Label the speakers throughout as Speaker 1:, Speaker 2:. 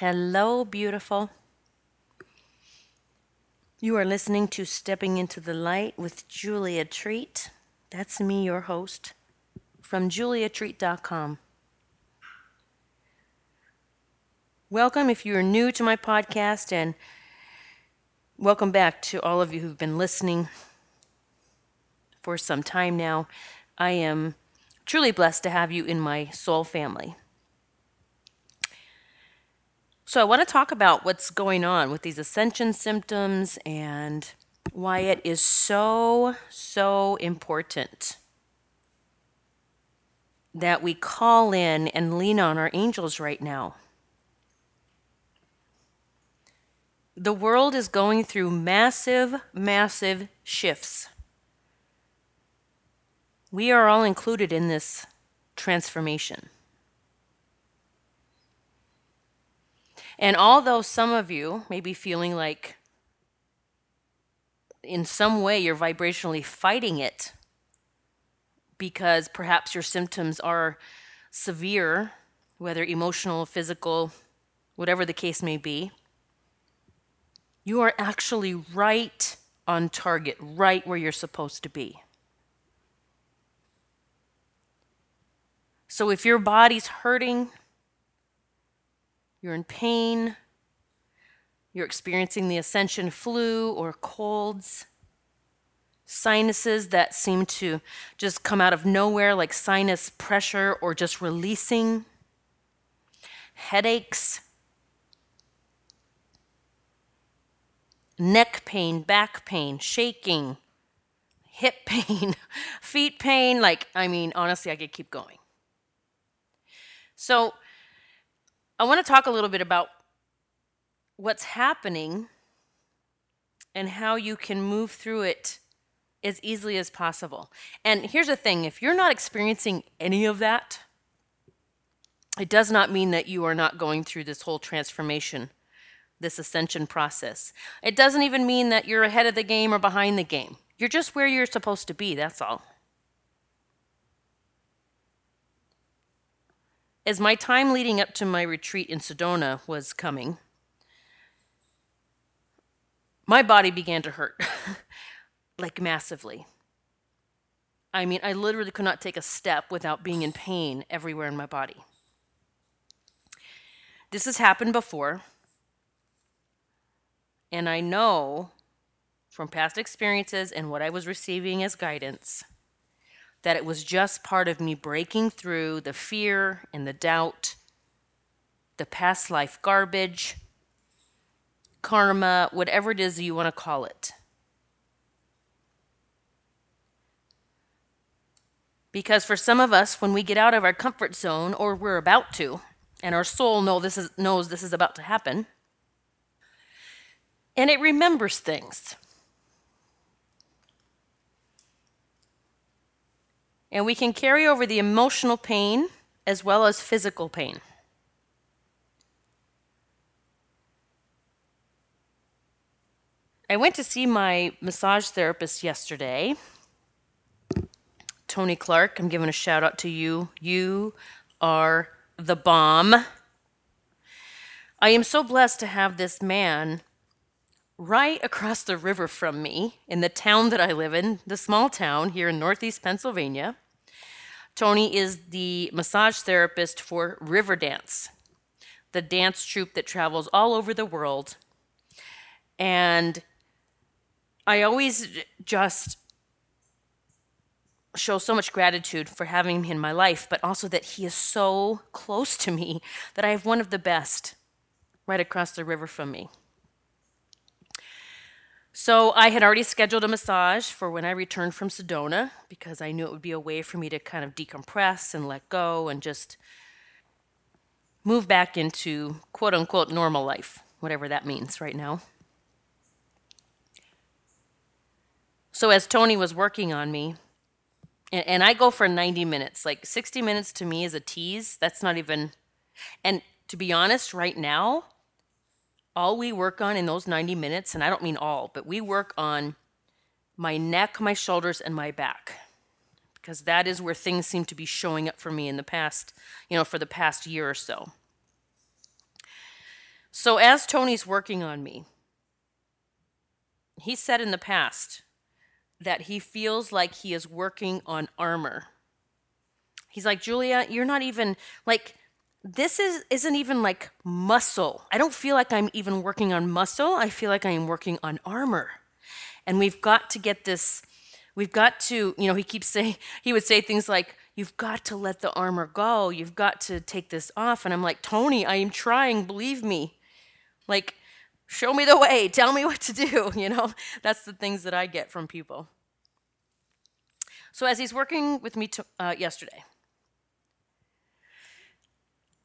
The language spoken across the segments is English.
Speaker 1: Hello, beautiful. You are listening to Stepping into the Light with Julia Treat. That's me, your host, from juliatreat.com. Welcome if you are new to my podcast, and welcome back to all of you who've been listening for some time now. I am truly blessed to have you in my soul family. So, I want to talk about what's going on with these ascension symptoms and why it is so, so important that we call in and lean on our angels right now. The world is going through massive, massive shifts. We are all included in this transformation. And although some of you may be feeling like in some way you're vibrationally fighting it because perhaps your symptoms are severe, whether emotional, physical, whatever the case may be, you are actually right on target, right where you're supposed to be. So if your body's hurting, you're in pain, you're experiencing the ascension flu or colds, sinuses that seem to just come out of nowhere, like sinus pressure or just releasing, headaches, neck pain, back pain, shaking, hip pain, feet pain. Like, I mean, honestly, I could keep going. So, I want to talk a little bit about what's happening and how you can move through it as easily as possible. And here's the thing if you're not experiencing any of that, it does not mean that you are not going through this whole transformation this ascension process. It doesn't even mean that you're ahead of the game or behind the game. You're just where you're supposed to be, that's all. As my time leading up to my retreat in Sedona was coming, my body began to hurt, like massively. I mean, I literally could not take a step without being in pain everywhere in my body. This has happened before. And I know from past experiences and what I was receiving as guidance that it was just part of me breaking through the fear and the doubt, the past life garbage, karma, whatever it is you want to call it. Because for some of us, when we get out of our comfort zone, or we're about to, and our soul know this is, knows this is about to happen, and it remembers things. And we can carry over the emotional pain as well as physical pain. I went to see my massage therapist yesterday. Tony Clark, I'm giving a shout out to you. You are the bomb. I am so blessed to have this man right across the river from me in the town that I live in, the small town here in Northeast Pennsylvania. Tony is the massage therapist for Riverdance, the dance troupe that travels all over the world. And I always just show so much gratitude for having him in my life, but also that he is so close to me that I have one of the best right across the river from me. So I had already scheduled a massage for when I returned from Sedona because I knew it would be a way for me to kind of decompress and let go and just move back into quote unquote normal life, whatever that means right now. So as Tony was working on me, and, and I go for 90 minutes, like 60 minutes to me is a tease. That's not even, and to be honest, right now, all we work on in those 90 minutes, and I don't mean all, but we work on my neck, my shoulders, and my back. Because that is where things seem to be showing up for me in the past, you know, for the past year or so. So, as Tony's working on me, he said in the past that he feels like he is working on armor. He's like, Julia, you're not even like this is isn't even like muscle. I don't feel like I'm even working on muscle. I feel like I am working on armor. And we've got to get this we've got to, you know, he keeps saying he would say things like you've got to let the armor go. You've got to take this off and I'm like, "Tony, I am trying, believe me." Like show me the way, tell me what to do, you know? That's the things that I get from people. So as he's working with me to, uh, yesterday,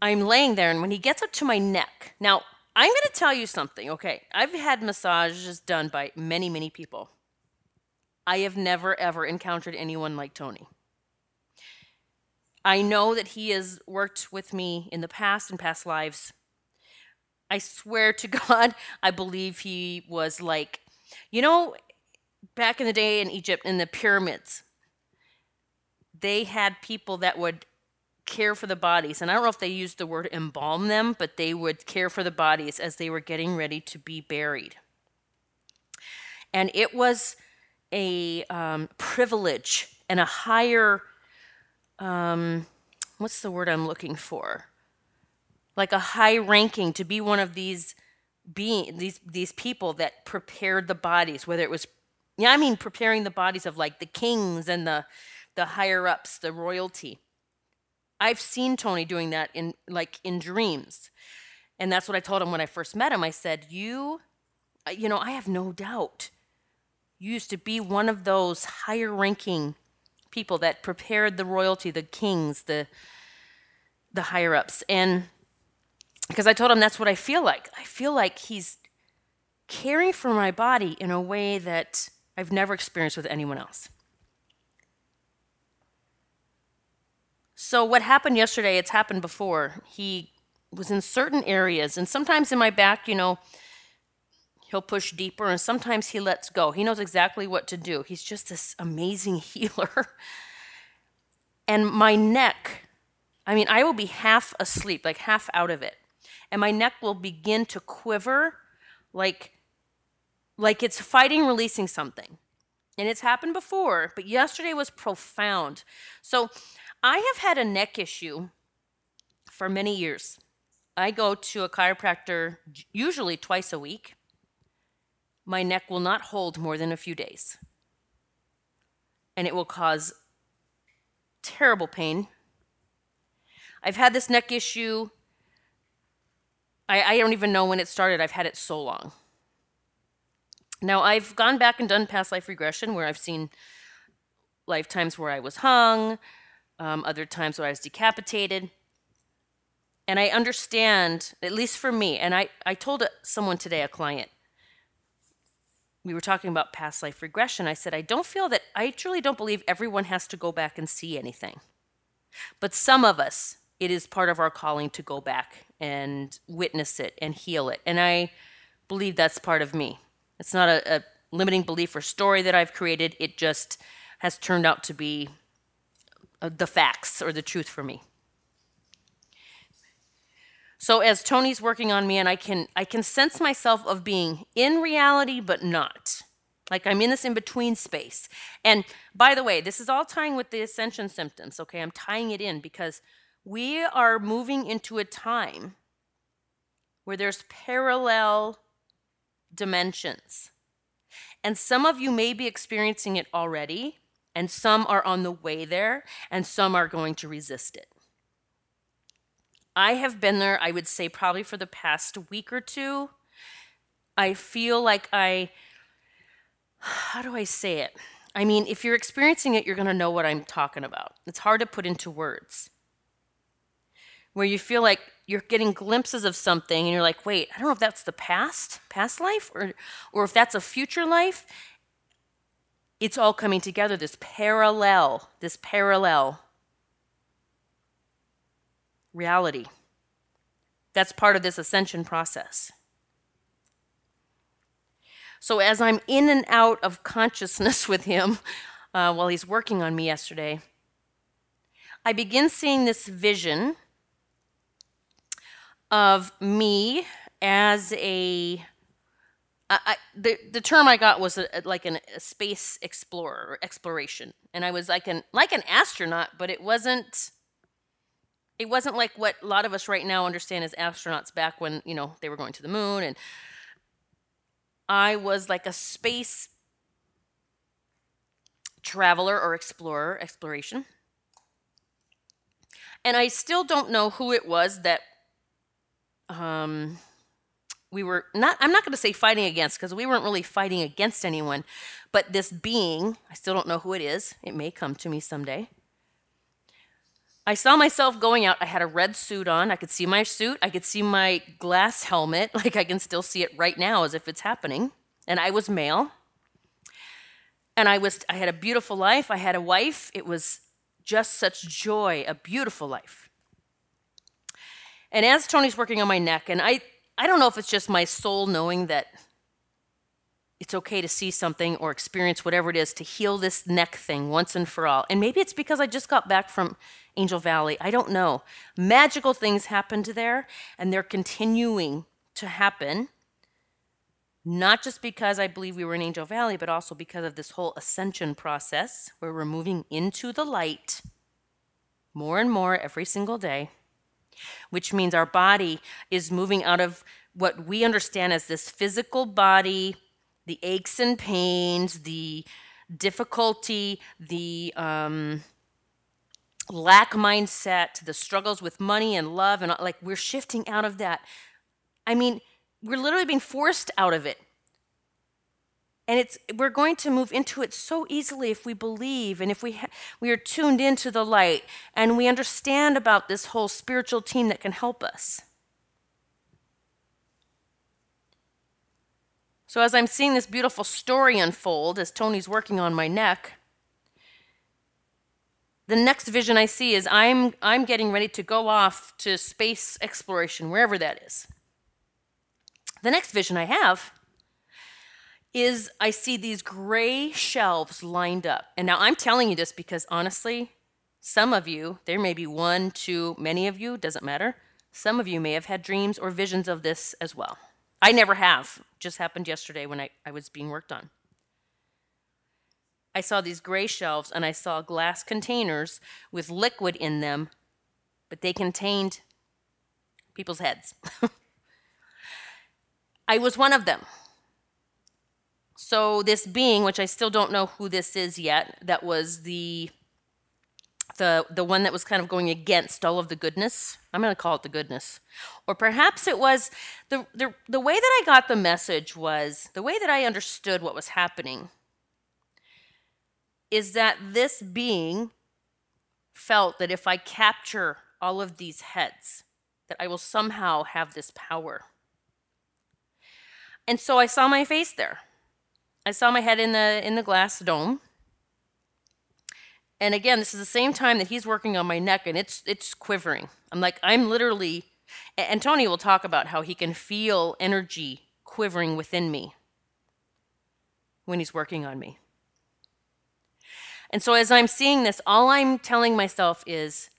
Speaker 1: I'm laying there, and when he gets up to my neck, now I'm going to tell you something, okay? I've had massages done by many, many people. I have never, ever encountered anyone like Tony. I know that he has worked with me in the past, in past lives. I swear to God, I believe he was like, you know, back in the day in Egypt, in the pyramids, they had people that would care for the bodies. And I don't know if they used the word embalm them, but they would care for the bodies as they were getting ready to be buried. And it was a um, privilege and a higher, um, what's the word I'm looking for? Like a high ranking to be one of these being these these people that prepared the bodies, whether it was yeah, I mean preparing the bodies of like the kings and the the higher ups, the royalty. I've seen Tony doing that in like in dreams. And that's what I told him when I first met him. I said, "You uh, you know, I have no doubt you used to be one of those higher ranking people that prepared the royalty, the kings, the the higher ups." And because I told him that's what I feel like. I feel like he's caring for my body in a way that I've never experienced with anyone else. So, what happened yesterday, it's happened before. He was in certain areas, and sometimes in my back, you know, he'll push deeper, and sometimes he lets go. He knows exactly what to do. He's just this amazing healer. and my neck, I mean, I will be half asleep, like half out of it, and my neck will begin to quiver like like it's fighting releasing something. And it's happened before, but yesterday was profound. So I have had a neck issue for many years. I go to a chiropractor usually twice a week. My neck will not hold more than a few days. And it will cause terrible pain. I've had this neck issue. I, I don't even know when it started. I've had it so long. Now, I've gone back and done past life regression where I've seen lifetimes where I was hung, um, other times where I was decapitated. And I understand, at least for me, and I, I told someone today, a client, we were talking about past life regression. I said, I don't feel that, I truly don't believe everyone has to go back and see anything. But some of us, it is part of our calling to go back and witness it and heal it. And I believe that's part of me. It's not a, a limiting belief or story that I've created, it just has turned out to be uh, the facts or the truth for me. So as Tony's working on me and I can I can sense myself of being in reality but not. Like I'm in this in between space. And by the way, this is all tying with the ascension symptoms, okay? I'm tying it in because we are moving into a time where there's parallel dimensions. And some of you may be experiencing it already, and some are on the way there, and some are going to resist it. I have been there, I would say, probably for the past week or two. I feel like I, how do I say it? I mean, if you're experiencing it, you're going to know what I'm talking about. It's hard to put into words. Where you feel like you're getting glimpses of something and you're like, wait, I don't know if that's the past, past life, or, or if that's a future life it's all coming together, this parallel, this parallel reality. That's part of this ascension process. So, as I'm in and out of consciousness with him uh, while he's working on me yesterday, I begin seeing this vision of me as a I, the the term I got was a- like an, a space explorer or exploration, and I was like an like an astronaut, but it wasn't it wasn't like what a lot of us right now understand as astronauts back when you know they were going to the moon, and I was like a space traveler or explorer exploration, and I still don't know who it was that um we were not i'm not going to say fighting against because we weren't really fighting against anyone but this being i still don't know who it is it may come to me someday. I saw myself going out i had a red suit on i could see my suit i could see my glass helmet like i can still see it right now as if it's happening and i was male. And i was i had a beautiful life i had a wife it was just such joy a beautiful life. And as Tony's working on my neck, and I, I don't know if it's just my soul knowing that it's okay to see something or experience whatever it is to heal this neck thing once and for all. And maybe it's because I just got back from Angel Valley. I don't know. Magical things happened there, and they're continuing to happen. Not just because I believe we were in Angel Valley, but also because of this whole ascension process where we're moving into the light more and more every single day which means our body is moving out of what we understand as this physical body, the aches and pains, the difficulty, the um, lack mindset, the struggles with money and love, and like we're shifting out of that. I mean, we're literally being forced out of it and it's we're going to move into it so easily if we believe and if we ha- we are tuned into the light and we understand about this whole spiritual team that can help us. So as i'm seeing this beautiful story unfold as tony's working on my neck the next vision i see is i'm i'm getting ready to go off to space exploration wherever that is. The next vision i have is I see these gray shelves lined up. And now I'm telling you this because honestly, some of you, there may be one, two, many of you, doesn't matter. Some of you may have had dreams or visions of this as well. I never have. Just happened yesterday when I, I was being worked on. I saw these gray shelves and I saw glass containers with liquid in them, but they contained people's heads. I was one of them. So this being, which I still don't know who this is yet, that was the the the one that was kind of going against all of the goodness. I'm going to call it the goodness. Or perhaps it was the, the the way that I got the message was the way that I understood what was happening is that this being felt that if I capture all of these heads that I will somehow have this power. And so I saw my face there. I saw my head in the in the glass dome. And again, this is the same time that he's working on my neck and it's it's quivering. I'm like I'm literally and Tony will talk about how he can feel energy quivering within me when he's working on me. And so as I'm seeing this, all I'm telling myself is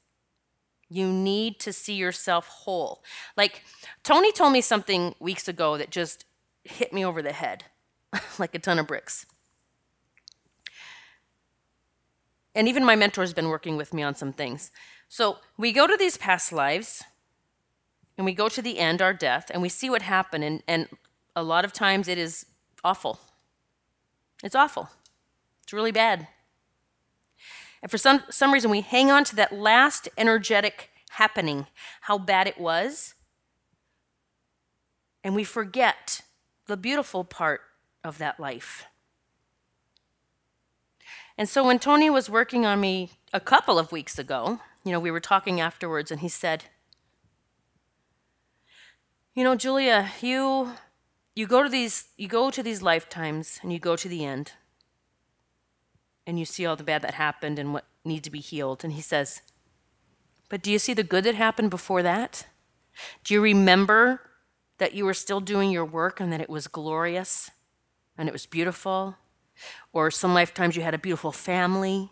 Speaker 1: you need to see yourself whole. Like Tony told me something weeks ago that just hit me over the head. like a ton of bricks. And even my mentor's been working with me on some things. So we go to these past lives and we go to the end, our death, and we see what happened. And, and a lot of times it is awful. It's awful. It's really bad. And for some, some reason, we hang on to that last energetic happening, how bad it was, and we forget the beautiful part of that life. And so when Tony was working on me a couple of weeks ago, you know, we were talking afterwards, and he said, You know, Julia, you you go to these you go to these lifetimes and you go to the end and you see all the bad that happened and what needs to be healed. And he says but do you see the good that happened before that? Do you remember that you were still doing your work and that it was glorious and it was beautiful. Or some lifetimes you had a beautiful family.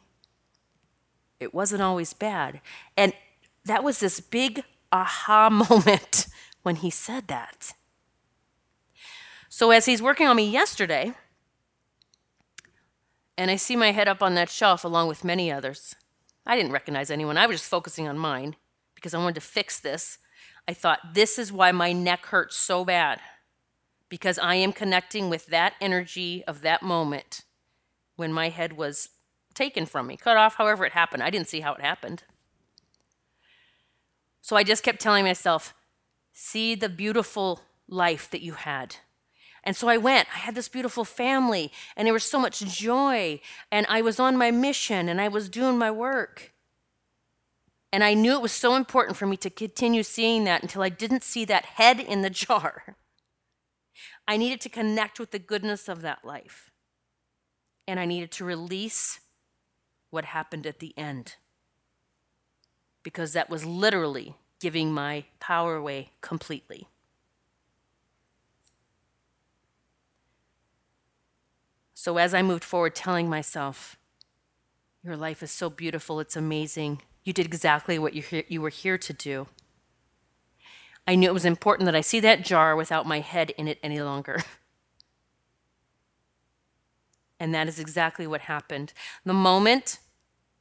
Speaker 1: It wasn't always bad. And that was this big aha moment when he said that. So as he's working on me yesterday, and I see my head up on that shelf along with many others. I didn't recognize anyone. I was just focusing on mine because I wanted to fix this. I thought, this is why my neck hurts so bad because I am connecting with that energy of that moment when my head was taken from me, cut off, however it happened. I didn't see how it happened. So I just kept telling myself, see the beautiful life that you had. And so I went. I had this beautiful family, and there was so much joy, and I was on my mission, and I was doing my work. And I knew it was so important for me to continue seeing that until I didn't see that head in the jar. I needed to connect with the goodness of that life. And I needed to release what happened at the end. Because that was literally giving my power away completely. So as I moved forward, telling myself, Your life is so beautiful, it's amazing. You did exactly what you, were here to do. I knew it was important that I see that jar without my head in it any longer. and that is exactly what happened. The moment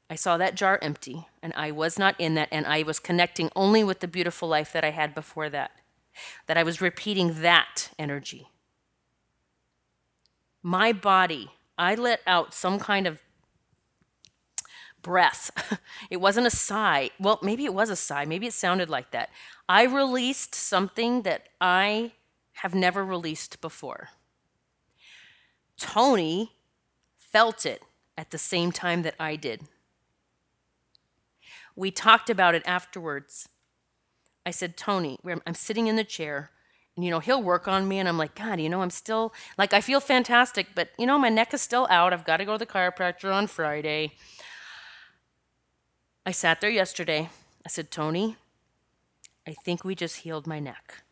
Speaker 1: I saw that jar empty and I was not in that, and I was connecting only with the beautiful life that I had before that, that I was repeating that energy my body, I let out some kind of breath. it wasn't a sigh. Well, maybe it was a sigh. Maybe it sounded like that. I released something that I have never released before. Tony felt it at the same time that I did. We talked about it afterwards. I said, Tony, I'm sitting in the chair and you know, he'll work on me, and I'm like, God, you know, I'm still like, I feel fantastic, but you know, my neck is still out. I've got to go to the chiropractor on Friday. I sat there yesterday. I said, Tony, I think we just healed my neck.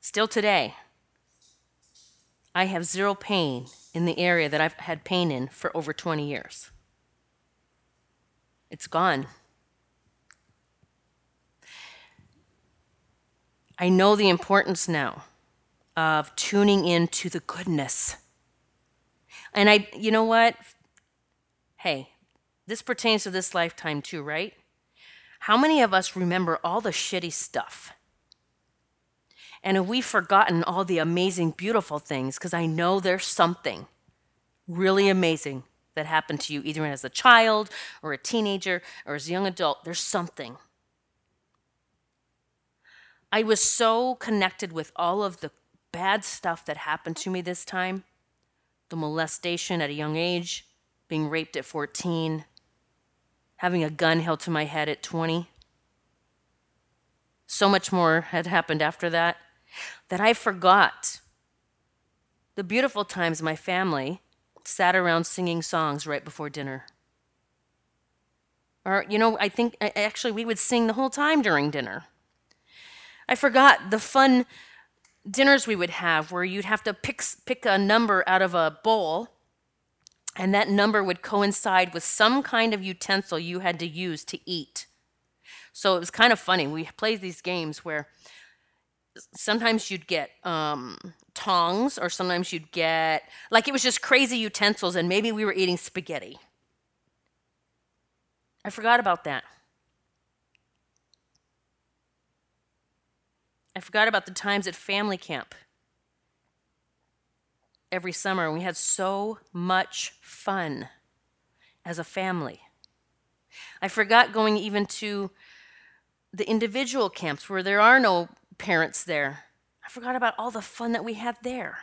Speaker 1: Still today, I have zero pain in the area that I've had pain in for over 20 years. It's gone. I know the importance now of tuning into the goodness. And I, you know what? Hey, this pertains to this lifetime too, right? How many of us remember all the shitty stuff? And have we forgotten all the amazing, beautiful things? Because I know there's something really amazing that happened to you, either as a child or a teenager or as a young adult. There's something. I was so connected with all of the bad stuff that happened to me this time the molestation at a young age, being raped at 14, having a gun held to my head at 20. So much more had happened after that that I forgot the beautiful times my family sat around singing songs right before dinner. Or, you know, I think actually we would sing the whole time during dinner. I forgot the fun dinners we would have where you'd have to pick, pick a number out of a bowl, and that number would coincide with some kind of utensil you had to use to eat. So it was kind of funny. We played these games where sometimes you'd get um, tongs, or sometimes you'd get, like, it was just crazy utensils, and maybe we were eating spaghetti. I forgot about that. I forgot about the times at family camp every summer. We had so much fun as a family. I forgot going even to the individual camps where there are no parents there. I forgot about all the fun that we had there.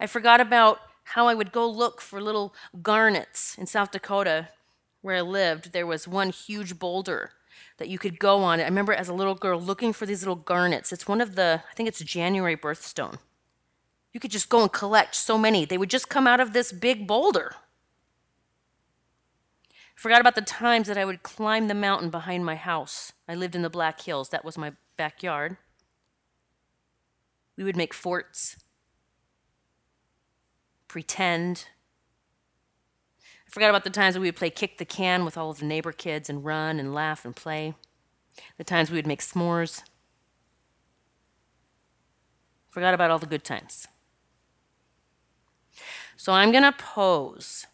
Speaker 1: I forgot about how I would go look for little garnets in South Dakota where I lived. There was one huge boulder that you could go on. I remember as a little girl looking for these little garnets. It's one of the, I think it's January birthstone. You could just go and collect so many. They would just come out of this big boulder. I forgot about the times that I would climb the mountain behind my house. I lived in the Black Hills, that was my backyard. We would make forts, pretend, I forgot about the times that we would play kick the can with all of the neighbor kids and run and laugh and play. The times we would make s'mores. Forgot about all the good times. So I'm going to pose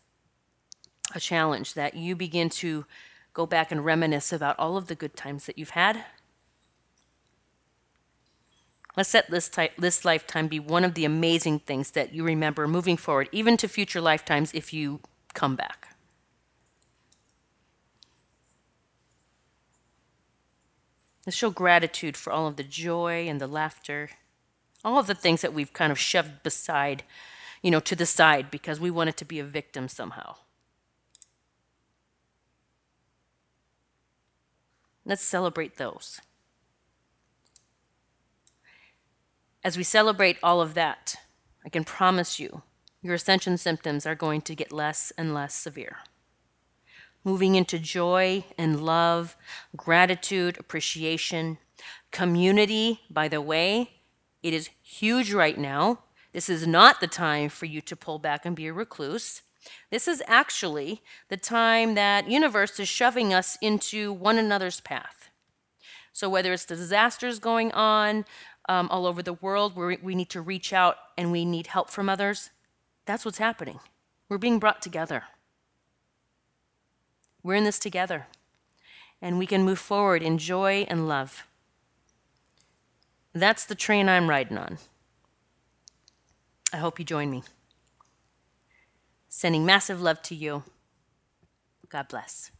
Speaker 1: a challenge that you begin to go back and reminisce about all of the good times that you've had. Let's let this, type, this lifetime be one of the amazing things that you remember moving forward, even to future lifetimes if you come back. Let's show gratitude for all of the joy and the laughter, all of the things that we've kind of shoved beside, you know, to the side because we wanted to be a victim somehow. Let's celebrate those. As we celebrate all of that, I can promise you your ascension symptoms are going to get less and less severe. Moving into joy and love, gratitude, appreciation, community, by the way, it is huge right now. This is not the time for you to pull back and be a recluse. This is actually the time that universe is shoving us into one another's path. So whether it's the disasters going on um, all over the world where we need to reach out and we need help from others, that's what's happening. We're being brought together. We're in this together. And we can move forward in joy and love. That's the train I'm riding on. I hope you join me. Sending massive love to you. God bless.